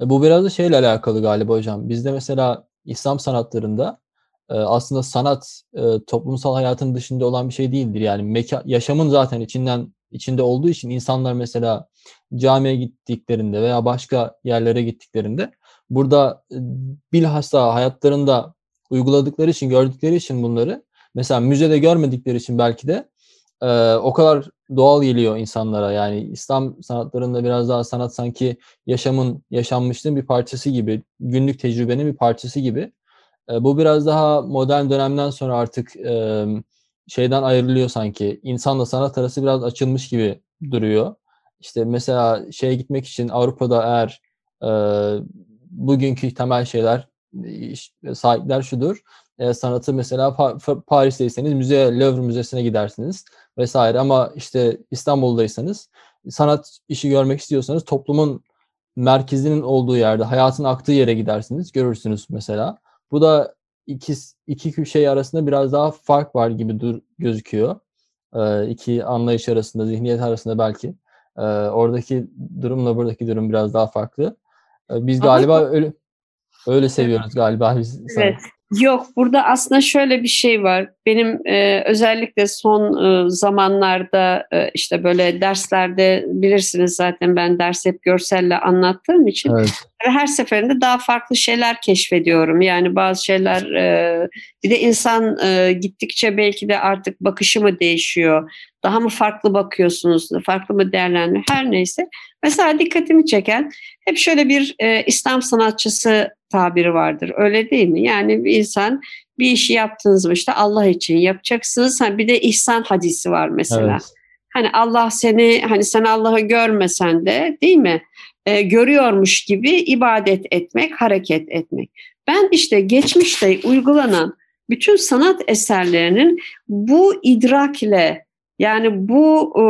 Speaker 1: E, bu biraz da şeyle alakalı galiba hocam. Bizde mesela İslam sanatlarında aslında sanat toplumsal hayatın dışında olan bir şey değildir. Yani meka, yaşamın zaten içinden içinde olduğu için insanlar mesela camiye gittiklerinde veya başka yerlere gittiklerinde burada bilhassa hayatlarında uyguladıkları için, gördükleri için bunları mesela müzede görmedikleri için belki de e, o kadar doğal geliyor insanlara. Yani İslam sanatlarında biraz daha sanat sanki yaşamın, yaşanmışlığın bir parçası gibi, günlük tecrübenin bir parçası gibi. Bu biraz daha modern dönemden sonra artık şeyden ayrılıyor sanki. İnsanla sanat arası biraz açılmış gibi duruyor. İşte mesela şeye gitmek için Avrupa'da eğer bugünkü temel şeyler sahipler şudur. Sanatı mesela pa- Paris'teyseniz müze Louvre Müzesi'ne gidersiniz vesaire ama işte İstanbul'daysanız sanat işi görmek istiyorsanız toplumun merkezinin olduğu yerde, hayatın aktığı yere gidersiniz, görürsünüz mesela. Bu da iki, iki şey arasında biraz daha fark var gibi dur, gözüküyor. Ee, iki anlayış arasında, zihniyet arasında belki. Ee, oradaki durumla buradaki durum biraz daha farklı. Ee, biz galiba Ama... öyle öyle seviyoruz galiba biz.
Speaker 2: Evet. Yok burada aslında şöyle bir şey var. Benim e, özellikle son e, zamanlarda e, işte böyle derslerde bilirsiniz zaten ben ders hep görselle anlattığım için evet. her seferinde daha farklı şeyler keşfediyorum. Yani bazı şeyler e, bir de insan e, gittikçe belki de artık bakışı mı değişiyor? Daha mı farklı bakıyorsunuz? Farklı mı değerlendiriyor? Her neyse. Mesela dikkatimi çeken hep şöyle bir e, İslam sanatçısı tabiri vardır. Öyle değil mi? Yani bir insan bir işi yaptığınız mı işte Allah için yapacaksınız. Ha, bir de ihsan hadisi var mesela. Evet. Hani Allah seni hani sen Allah'ı görmesen de değil mi? E, görüyormuş gibi ibadet etmek, hareket etmek. Ben işte geçmişte uygulanan bütün sanat eserlerinin bu idrak ile yani bu e,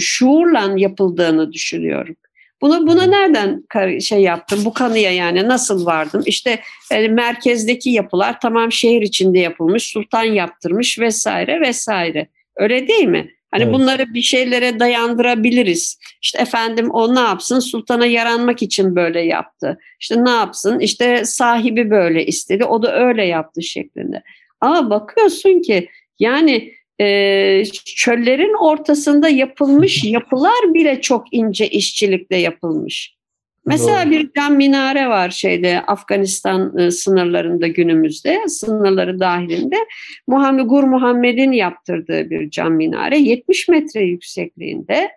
Speaker 2: şuurla yapıldığını düşünüyorum. Bunu buna nereden şey yaptım? Bu kanıya yani nasıl vardım? İşte yani merkezdeki yapılar tamam şehir içinde yapılmış, sultan yaptırmış vesaire vesaire. Öyle değil mi? Hani evet. bunları bir şeylere dayandırabiliriz. İşte efendim o ne yapsın? Sultana yaranmak için böyle yaptı. İşte ne yapsın? İşte sahibi böyle istedi. O da öyle yaptı şeklinde. Ama bakıyorsun ki yani e, çöllerin ortasında yapılmış yapılar bile çok ince işçilikle yapılmış. Mesela Doğru. bir cam minare var şeyde Afganistan e, sınırlarında günümüzde, sınırları dahilinde. Muhammed Gur Muhammed'in yaptırdığı bir cam minare 70 metre yüksekliğinde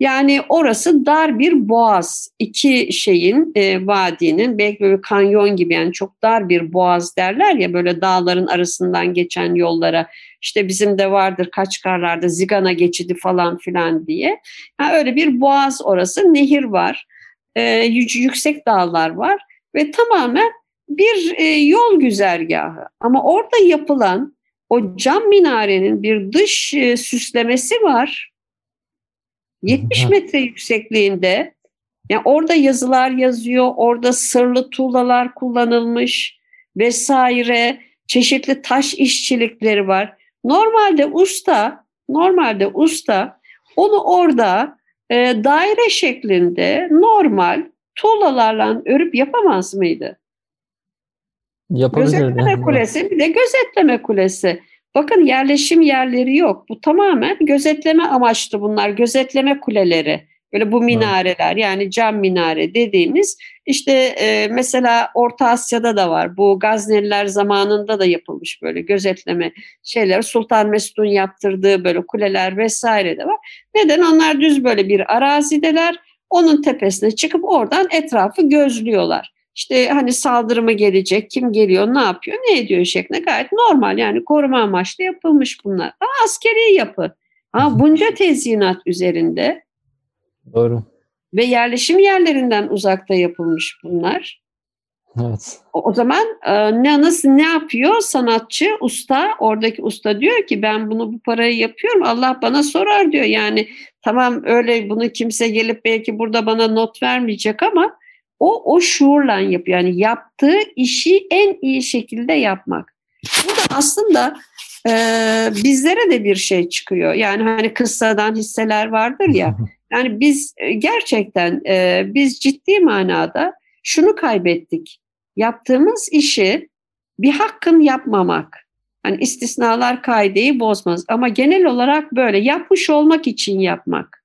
Speaker 2: yani orası dar bir boğaz. iki şeyin e, vadinin belki böyle kanyon gibi yani çok dar bir boğaz derler ya böyle dağların arasından geçen yollara. İşte bizim de vardır Kaçkarlar'da Zigana geçidi falan filan diye. Yani öyle bir boğaz orası. Nehir var. E, yüksek dağlar var ve tamamen bir e, yol güzergahı. Ama orada yapılan o cam minarenin bir dış e, süslemesi var 70 metre yüksekliğinde yani orada yazılar yazıyor, orada sırlı tuğlalar kullanılmış vesaire, çeşitli taş işçilikleri var. Normalde usta, normalde usta onu orada e, daire şeklinde normal tuğlalarla örüp yapamaz mıydı? Gözetleme kulesi bir de gözetleme kulesi. Bakın yerleşim yerleri yok. Bu tamamen gözetleme amaçlı bunlar. Gözetleme kuleleri. Böyle bu minareler yani cam minare dediğimiz işte e, mesela Orta Asya'da da var. Bu Gazneliler zamanında da yapılmış böyle gözetleme şeyler. Sultan Mesud'un yaptırdığı böyle kuleler vesaire de var. Neden? Onlar düz böyle bir arazideler. Onun tepesine çıkıp oradan etrafı gözlüyorlar işte hani saldırı mı gelecek, kim geliyor, ne yapıyor, ne ediyor şeklinde gayet normal yani koruma amaçlı yapılmış bunlar. Ama askeri yapı. Ama bunca tezyinat üzerinde.
Speaker 1: Doğru.
Speaker 2: Ve yerleşim yerlerinden uzakta yapılmış bunlar.
Speaker 1: Evet.
Speaker 2: O, o zaman e, ne nasıl ne yapıyor sanatçı, usta, oradaki usta diyor ki ben bunu bu parayı yapıyorum. Allah bana sorar diyor. Yani tamam öyle bunu kimse gelip belki burada bana not vermeyecek ama o o şuurla yapıyor. Yani yaptığı işi en iyi şekilde yapmak. Bu da aslında e, bizlere de bir şey çıkıyor. Yani hani kıssadan hisseler vardır ya. Yani biz e, gerçekten e, biz ciddi manada şunu kaybettik. Yaptığımız işi bir hakkın yapmamak. Hani istisnalar kaideyi bozmaz ama genel olarak böyle yapmış olmak için yapmak.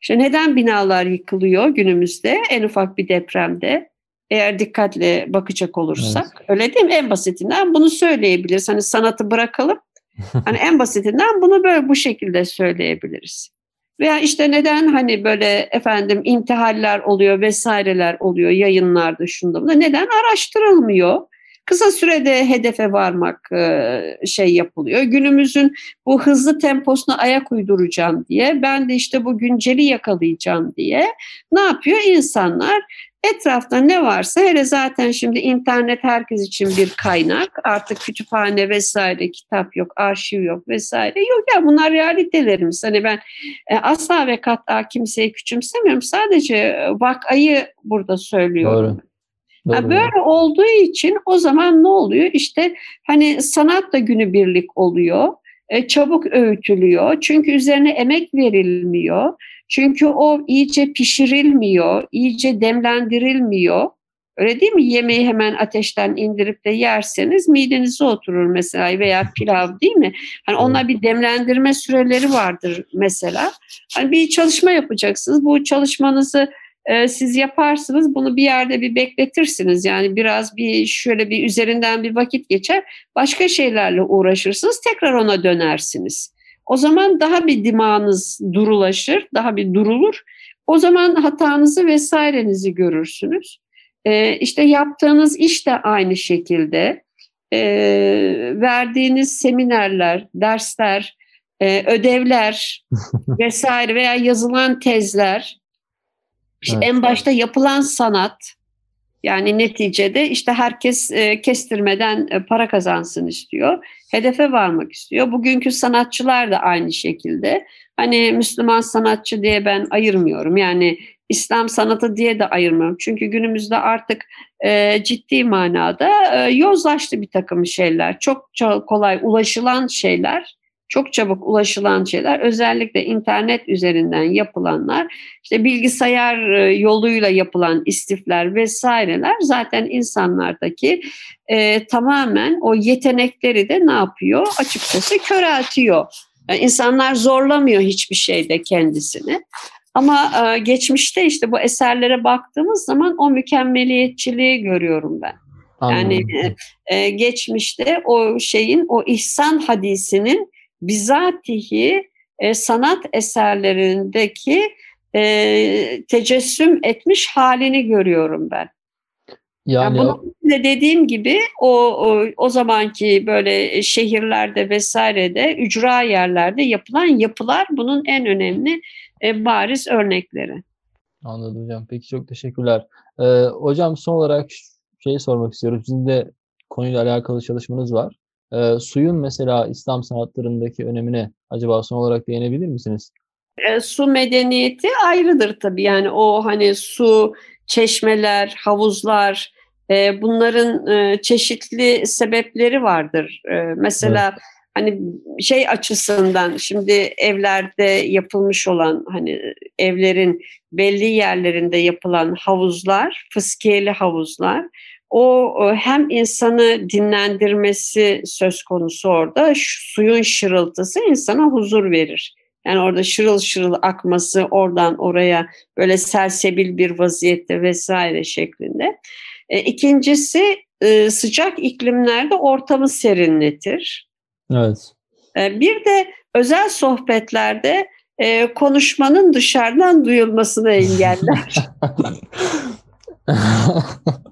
Speaker 2: İşte neden binalar yıkılıyor günümüzde en ufak bir depremde? Eğer dikkatle bakacak olursak evet. öyle değil mi? En basitinden bunu söyleyebiliriz. Hani sanatı bırakalım. hani en basitinden bunu böyle bu şekilde söyleyebiliriz. Veya işte neden hani böyle efendim intihaller oluyor vesaireler oluyor yayınlarda şunda bunda neden araştırılmıyor? Kısa sürede hedefe varmak e, şey yapılıyor. Günümüzün bu hızlı temposuna ayak uyduracağım diye, ben de işte bu günceli yakalayacağım diye ne yapıyor insanlar? Etrafta ne varsa hele zaten şimdi internet herkes için bir kaynak. Artık kütüphane vesaire kitap yok, arşiv yok vesaire yok ya bunlar realitelerimiz. Hani ben e, asla ve kat'a kimseyi küçümsemiyorum. Sadece vakayı burada söylüyorum. Doğru. Yani böyle olduğu için o zaman ne oluyor? İşte hani sanat da günübirlik oluyor. E, çabuk öğütülüyor. Çünkü üzerine emek verilmiyor. Çünkü o iyice pişirilmiyor, iyice demlendirilmiyor. Öyle değil mi? Yemeği hemen ateşten indirip de yerseniz midenize oturur mesela veya pilav değil mi? Hani onlar bir demlendirme süreleri vardır mesela. Hani bir çalışma yapacaksınız. Bu çalışmanızı e, siz yaparsınız. Bunu bir yerde bir bekletirsiniz. Yani biraz bir şöyle bir üzerinden bir vakit geçer. Başka şeylerle uğraşırsınız. Tekrar ona dönersiniz. O zaman daha bir dimağınız durulaşır, daha bir durulur. O zaman hatanızı vesairenizi görürsünüz. E, işte yaptığınız iş de aynı şekilde. E, verdiğiniz seminerler, dersler, e, ödevler vesaire veya yazılan tezler, evet. en başta yapılan sanat, yani neticede işte herkes e, kestirmeden e, para kazansın istiyor. Hedefe varmak istiyor. Bugünkü sanatçılar da aynı şekilde. Hani Müslüman sanatçı diye ben ayırmıyorum. Yani İslam sanatı diye de ayırmıyorum. Çünkü günümüzde artık e, ciddi manada e, yozlaştı bir takım şeyler. Çok, çok kolay ulaşılan şeyler, çok çabuk ulaşılan şeyler. Özellikle internet üzerinden yapılanlar, işte bilgisayar e, yoluyla yapılan istifler vesaireler zaten insanlardaki e, tamamen o yetenekleri de ne yapıyor? Açıkçası köreltiyor. Yani insanlar zorlamıyor hiçbir şeyde kendisini. Ama e, geçmişte işte bu eserlere baktığımız zaman o mükemmeliyetçiliği görüyorum ben. Anladım. Yani e, e, geçmişte o şeyin, o ihsan hadisinin bizatihi e, sanat eserlerindeki e, tecessüm etmiş halini görüyorum ben. Yani, yani bunu de dediğim gibi o, o o zamanki böyle şehirlerde vesairede ücra yerlerde yapılan yapılar bunun en önemli e, bariz örnekleri.
Speaker 1: Anladım hocam. Peki çok teşekkürler. Ee, hocam son olarak şey sormak istiyorum. Sizin de konuyla alakalı çalışmanız var. Ee, suyun mesela İslam sanatlarındaki önemine acaba son olarak değinebilir misiniz?
Speaker 2: E, su medeniyeti ayrıdır tabii. Yani o hani su, çeşmeler, havuzlar, e, bunların e, çeşitli sebepleri vardır. E, mesela evet hani şey açısından şimdi evlerde yapılmış olan hani evlerin belli yerlerinde yapılan havuzlar, fıskiyeli havuzlar o hem insanı dinlendirmesi söz konusu orada suyun şırıltısı insana huzur verir. Yani orada şırıl şırıl akması oradan oraya böyle selsebil bir vaziyette vesaire şeklinde. E, ikincisi e, sıcak iklimlerde ortamı serinletir.
Speaker 1: Evet.
Speaker 2: E, bir de özel sohbetlerde e, konuşmanın dışarıdan duyulmasını engeller.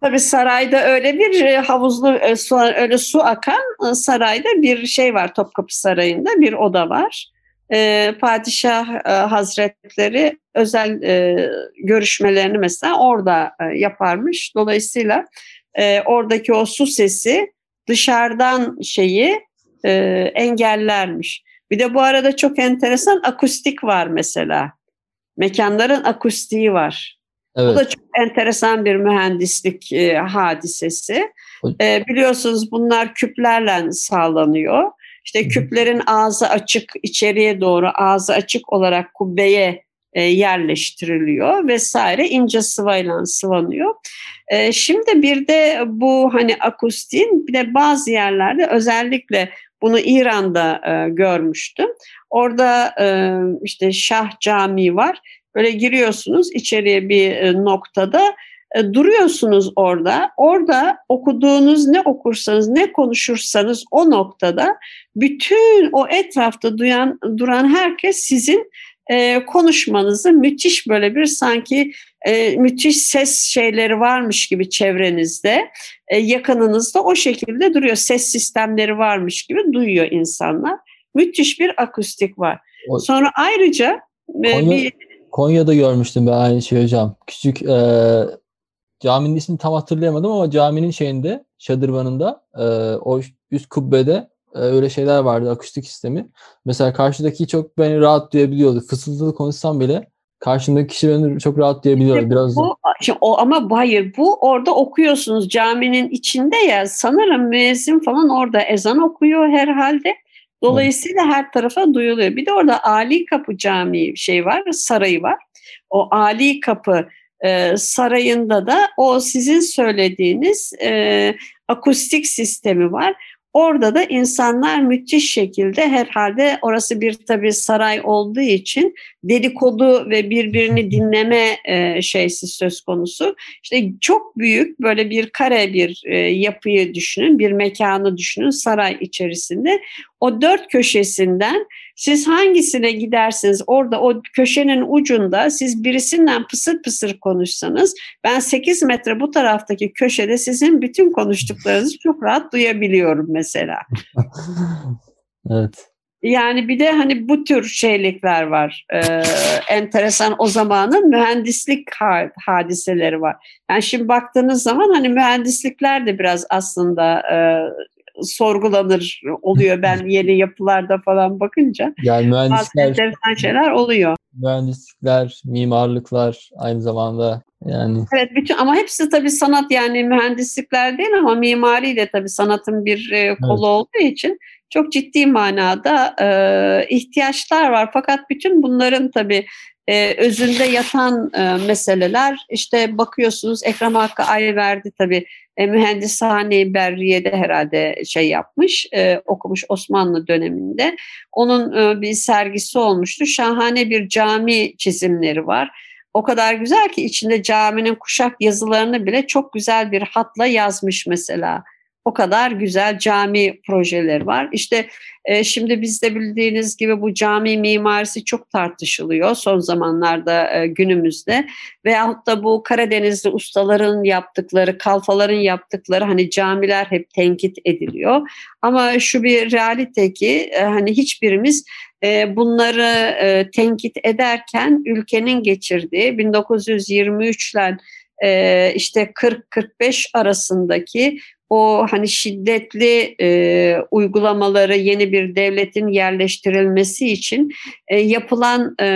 Speaker 2: Tabii sarayda öyle bir e, havuzlu e, su, öyle su akan sarayda bir şey var Topkapı Sarayı'nda bir oda var. E, Padişah e, Hazretleri özel e, görüşmelerini mesela orada e, yaparmış. Dolayısıyla e, oradaki o su sesi dışarıdan şeyi e, engellermiş. Bir de bu arada çok enteresan akustik var mesela. Mekanların akustiği var. Evet. Bu da çok enteresan bir mühendislik e, hadisesi. E, biliyorsunuz bunlar küplerle sağlanıyor. İşte küplerin ağzı açık içeriye doğru ağzı açık olarak kubbeye e, yerleştiriliyor vesaire ince sıvayla sıvanıyor. E, şimdi bir de bu hani akustiğin bir de bazı yerlerde özellikle bunu İran'da e, görmüştüm. Orada işte Şah Camii var. Böyle giriyorsunuz içeriye bir noktada duruyorsunuz orada. Orada okuduğunuz ne okursanız ne konuşursanız o noktada bütün o etrafta duyan duran herkes sizin e, konuşmanızı müthiş böyle bir sanki e, müthiş ses şeyleri varmış gibi çevrenizde, e, yakınınızda o şekilde duruyor. Ses sistemleri varmış gibi duyuyor insanlar. Müthiş bir akustik var. O, Sonra ayrıca
Speaker 1: e, bir Konya'da görmüştüm ben aynı şey hocam. Küçük e, caminin ismini tam hatırlayamadım ama caminin şeyinde, şadırvanında e, o üst kubbede ee, öyle şeyler vardı akustik sistemi. Mesela karşıdaki çok beni rahat duyabiliyordu. Fısıltılı konuşsam bile karşımdaki kişi beni çok rahat duyabiliyordu. İşte Biraz
Speaker 2: bu, şimdi o, ama hayır bu orada okuyorsunuz caminin içinde ya sanırım müezzin falan orada ezan okuyor herhalde. Dolayısıyla evet. her tarafa duyuluyor. Bir de orada Ali Kapı Camii şey var, sarayı var. O Ali Kapı e, sarayında da o sizin söylediğiniz e, akustik sistemi var. Orada da insanlar müthiş şekilde herhalde orası bir tabii saray olduğu için dedikodu ve birbirini dinleme e, şeysi söz konusu. İşte çok büyük böyle bir kare bir e, yapıyı düşünün, bir mekanı düşünün saray içerisinde. O dört köşesinden siz hangisine gidersiniz orada o köşenin ucunda siz birisinden pısır pısır konuşsanız ben 8 metre bu taraftaki köşede sizin bütün konuştuklarınızı çok rahat duyabiliyorum mesela.
Speaker 1: evet.
Speaker 2: Yani bir de hani bu tür şeylikler var. Ee, enteresan o zamanın mühendislik hadiseleri var. Yani şimdi baktığınız zaman hani mühendislikler de biraz aslında e, sorgulanır oluyor ben yeni yapılarda falan bakınca.
Speaker 1: Yani mühendisler,
Speaker 2: enteresan şeyler oluyor.
Speaker 1: Mühendislikler, mimarlıklar aynı zamanda yani.
Speaker 2: Evet bütün ama hepsi tabii sanat yani mühendislikler değil ama mimari de tabii sanatın bir e, kolu evet. olduğu için çok ciddi manada e, ihtiyaçlar var. Fakat bütün bunların tabii e, özünde yatan e, meseleler işte bakıyorsunuz Ekrem Hakkı Ayverdi tabii e, Mühendishane Berriye'de herhalde şey yapmış, e, okumuş Osmanlı döneminde. Onun e, bir sergisi olmuştu. Şahane bir cami çizimleri var. O kadar güzel ki içinde caminin kuşak yazılarını bile çok güzel bir hatla yazmış mesela. O kadar güzel cami projeleri var. İşte e, şimdi bizde bildiğiniz gibi bu cami mimarisi çok tartışılıyor son zamanlarda e, günümüzde. Veyahut da bu Karadenizli ustaların yaptıkları, kalfaların yaptıkları hani camiler hep tenkit ediliyor. Ama şu bir realite ki e, hani hiçbirimiz e, bunları e, tenkit ederken ülkenin geçirdiği 1923 ile e, işte 40-45 arasındaki o hani şiddetli e, uygulamaları yeni bir devletin yerleştirilmesi için e, yapılan e,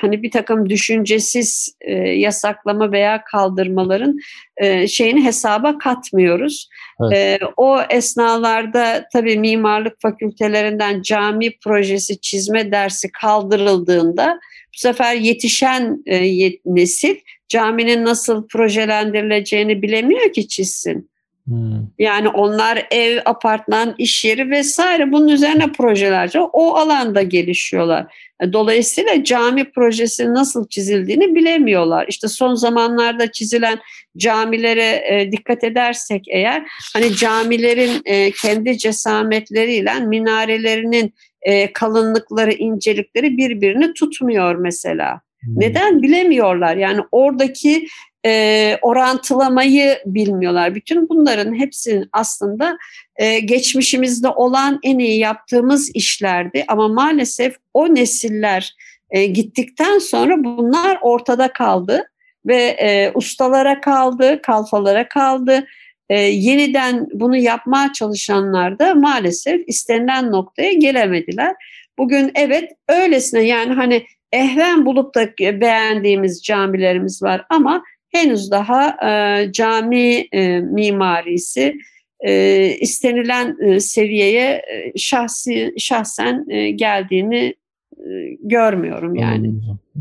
Speaker 2: hani bir takım düşüncesiz e, yasaklama veya kaldırmaların e, şeyini hesaba katmıyoruz. Evet. E, o esnalarda tabii mimarlık fakültelerinden cami projesi çizme dersi kaldırıldığında bu sefer yetişen e, nesil caminin nasıl projelendirileceğini bilemiyor ki çizsin. Hmm. Yani onlar ev, apartman, iş yeri vesaire bunun üzerine projelerce o alanda gelişiyorlar. E, dolayısıyla cami projesi nasıl çizildiğini bilemiyorlar. İşte son zamanlarda çizilen camilere e, dikkat edersek eğer hani camilerin e, kendi cesametleriyle minarelerinin e, kalınlıkları, incelikleri birbirini tutmuyor mesela. Hmm. Neden bilemiyorlar? Yani oradaki e, orantılamayı bilmiyorlar. Bütün bunların hepsinin aslında e, geçmişimizde olan en iyi yaptığımız işlerdi. Ama maalesef o nesiller e, gittikten sonra bunlar ortada kaldı ve e, ustalara kaldı, kalfalara kaldı. E, yeniden bunu yapmaya çalışanlar da maalesef istenilen noktaya gelemediler. Bugün evet öylesine yani hani ehven bulup da beğendiğimiz camilerimiz var ama henüz daha e, cami e, mimarisi e, istenilen e, seviyeye e, şahsi şahsen e, geldiğini e, görmüyorum yani.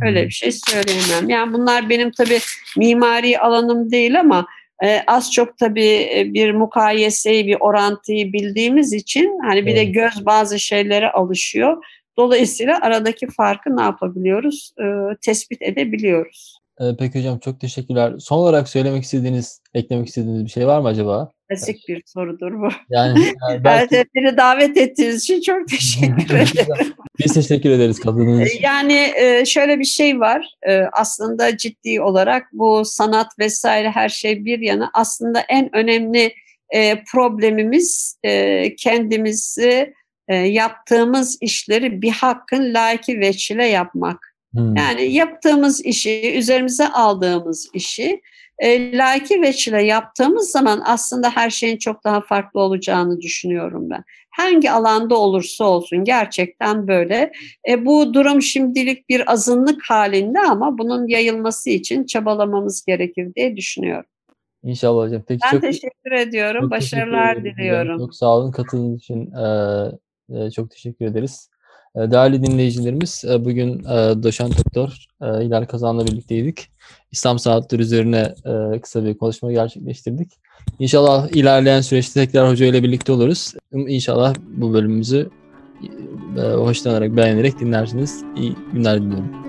Speaker 2: Öyle bir şey söyleyemem. Yani bunlar benim tabii mimari alanım değil ama e, az çok tabii e, bir mukayeseyi, bir orantıyı bildiğimiz için hani bir de göz bazı şeylere alışıyor. Dolayısıyla aradaki farkı ne yapabiliyoruz? E, tespit edebiliyoruz.
Speaker 1: Ee, peki hocam çok teşekkürler. Son olarak söylemek istediğiniz, eklemek istediğiniz bir şey var mı acaba?
Speaker 2: Klasik bir sorudur bu.
Speaker 1: Yani,
Speaker 2: yani belki... beni davet ettiğiniz için çok teşekkür ederim.
Speaker 1: Biz teşekkür ederiz katıldığınız için.
Speaker 2: Yani e, şöyle bir şey var. E, aslında ciddi olarak bu sanat vesaire her şey bir yana aslında en önemli e, problemimiz kendimizi yaptığımız işleri bir hakkın layıkı veçile yapmak. Hmm. Yani yaptığımız işi, üzerimize aldığımız işi e, layıkı veçile yaptığımız zaman aslında her şeyin çok daha farklı olacağını düşünüyorum ben. Hangi alanda olursa olsun gerçekten böyle. E, bu durum şimdilik bir azınlık halinde ama bunun yayılması için çabalamamız gerekir diye düşünüyorum.
Speaker 1: İnşallah hocam.
Speaker 2: Peki, ben çok, teşekkür ediyorum. Çok Başarılar teşekkür diliyorum.
Speaker 1: Çok sağ olun katıldığınız için. Ee, çok teşekkür ederiz. E, değerli dinleyicilerimiz, e, bugün e, doçent doktor e, Hilal Kazan'la birlikteydik. İslam sanatları üzerine kısa bir konuşma gerçekleştirdik. İnşallah ilerleyen süreçte tekrar hoca ile birlikte oluruz. İnşallah bu bölümümüzü hoşlanarak, beğenerek dinlersiniz. İyi günler diliyorum.